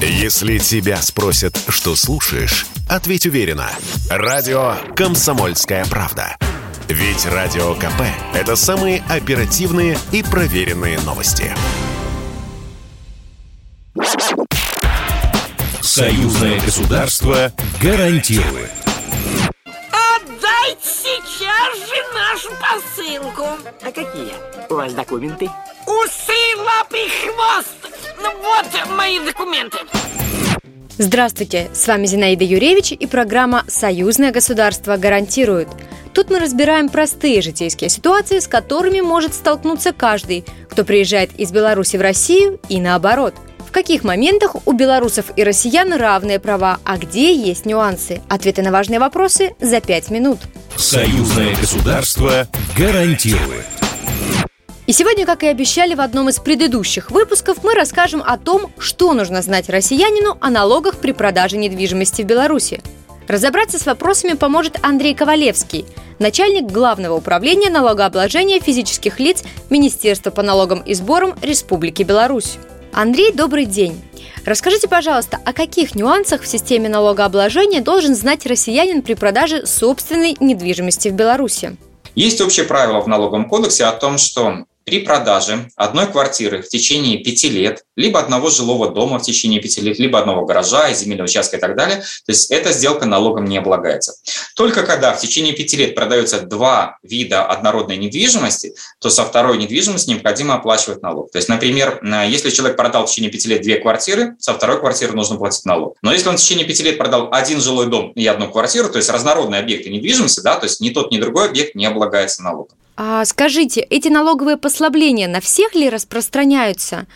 Если тебя спросят, что слушаешь, ответь уверенно. Радио «Комсомольская правда». Ведь Радио КП – это самые оперативные и проверенные новости. Союзное государство гарантирует. Отдайте сейчас же нашу посылку. А какие у вас документы? Усы, лапы, хвост. Ну вот мои документы. Здравствуйте, с вами Зинаида Юревич и программа «Союзное государство гарантирует». Тут мы разбираем простые житейские ситуации, с которыми может столкнуться каждый, кто приезжает из Беларуси в Россию и наоборот. В каких моментах у белорусов и россиян равные права, а где есть нюансы? Ответы на важные вопросы за пять минут. Союзное государство гарантирует. И сегодня, как и обещали в одном из предыдущих выпусков, мы расскажем о том, что нужно знать россиянину о налогах при продаже недвижимости в Беларуси. Разобраться с вопросами поможет Андрей Ковалевский, начальник Главного управления налогообложения физических лиц Министерства по налогам и сборам Республики Беларусь. Андрей, добрый день. Расскажите, пожалуйста, о каких нюансах в системе налогообложения должен знать россиянин при продаже собственной недвижимости в Беларуси? Есть общее правило в налоговом кодексе о том, что при продаже одной квартиры в течение пяти лет, либо одного жилого дома в течение пяти лет, либо одного гаража, земельного участка и так далее, то есть эта сделка налогом не облагается. Только когда в течение пяти лет продаются два вида однородной недвижимости, то со второй недвижимости необходимо оплачивать налог. То есть, например, если человек продал в течение пяти лет две квартиры, со второй квартиры нужно платить налог. Но если он в течение пяти лет продал один жилой дом и одну квартиру, то есть разнородные объекты недвижимости, да, то есть ни тот, ни другой объект не облагается налогом. А скажите, эти налоговые послабления на всех ли распространяются?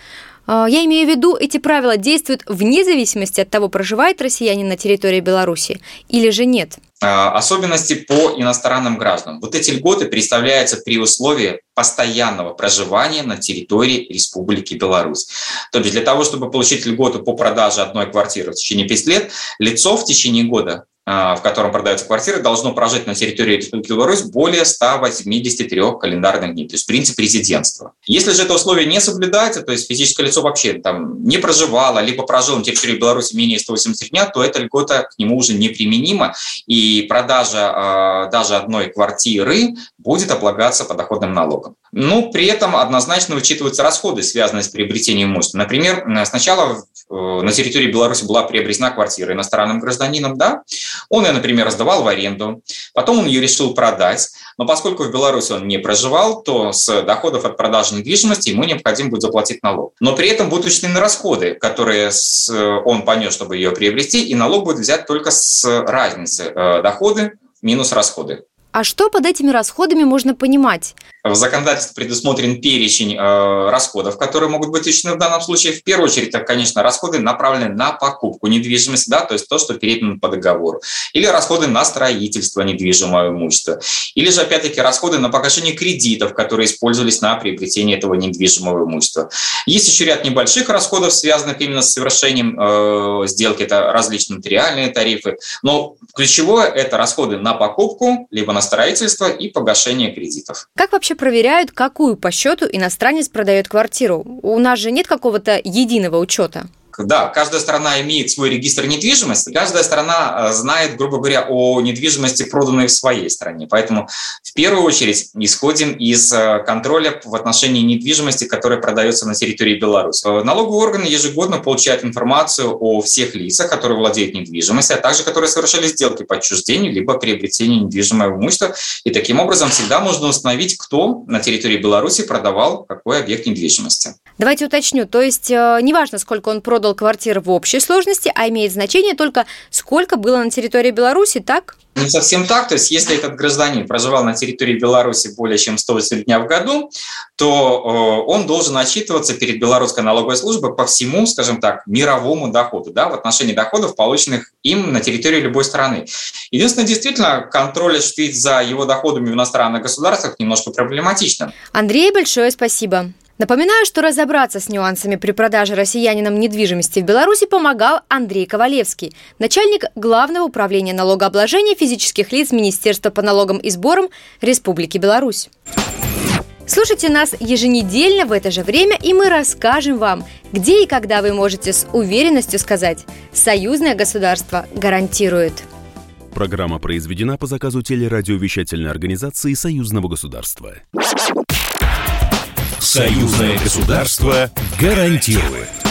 А, я имею в виду, эти правила действуют вне зависимости от того, проживает россиянин на территории Беларуси или же нет? А, особенности по иностранным гражданам. Вот эти льготы представляются при условии постоянного проживания на территории Республики Беларусь. То есть для того, чтобы получить льготу по продаже одной квартиры в течение 5 лет, лицо в течение года в котором продаются квартиры, должно прожить на территории Республики Беларусь более 183 календарных дней, то есть принцип резидентства. Если же это условие не соблюдается, то есть физическое лицо вообще там не проживало, либо прожило на территории Беларуси менее 180 дня, то эта льгота к нему уже неприменима, и продажа э, даже одной квартиры будет облагаться подоходным налогом. Ну, при этом однозначно учитываются расходы, связанные с приобретением имущества. Например, сначала э, на территории Беларуси была приобретена квартира иностранным гражданином, да, он ее, например, сдавал в аренду, потом он ее решил продать, но поскольку в Беларуси он не проживал, то с доходов от продажи недвижимости ему необходимо будет заплатить налог. Но при этом будут учтены расходы, которые он понес, чтобы ее приобрести, и налог будет взять только с разницы э, доходы минус расходы. А что под этими расходами можно понимать? В законодательстве предусмотрен перечень э, расходов, которые могут быть учтены в данном случае. В первую очередь, это, конечно, расходы направлены на покупку недвижимости, да, то есть то, что передано по договору. Или расходы на строительство недвижимого имущества. Или же, опять-таки, расходы на погашение кредитов, которые использовались на приобретение этого недвижимого имущества. Есть еще ряд небольших расходов, связанных именно с совершением э, сделки. Это различные нотариальные тарифы. Но ключевое – это расходы на покупку, либо на строительство и погашение кредитов. Как вообще проверяют, какую по счету иностранец продает квартиру? У нас же нет какого-то единого учета. Да, каждая страна имеет свой регистр недвижимости, каждая страна э, знает, грубо говоря, о недвижимости, проданной в своей стране. Поэтому в первую очередь исходим из э, контроля в отношении недвижимости, которая продается на территории Беларуси. Э, налоговые органы ежегодно получают информацию о всех лицах, которые владеют недвижимостью, а также которые совершали сделки по отчуждению либо приобретению недвижимого имущества. И таким образом всегда можно установить, кто на территории Беларуси продавал какой объект недвижимости. Давайте уточню. То есть неважно, сколько он продал продал квартиры в общей сложности, а имеет значение только сколько было на территории Беларуси, так? Не совсем так. То есть, если этот гражданин проживал на территории Беларуси более чем 180 дня в году, то он должен отчитываться перед белорусской налоговой службой по всему, скажем так, мировому доходу, да, в отношении доходов, полученных им на территории любой страны. Единственное, действительно, контроль осуществить за его доходами в иностранных государствах немножко проблематично. Андрей, большое спасибо. Напоминаю, что разобраться с нюансами при продаже россиянинам недвижимости в Беларуси помогал Андрей Ковалевский, начальник Главного управления налогообложения физических лиц Министерства по налогам и сборам Республики Беларусь. Слушайте нас еженедельно в это же время, и мы расскажем вам, где и когда вы можете с уверенностью сказать «Союзное государство гарантирует». Программа произведена по заказу телерадиовещательной организации Союзного государства. Союзное государство гарантирует.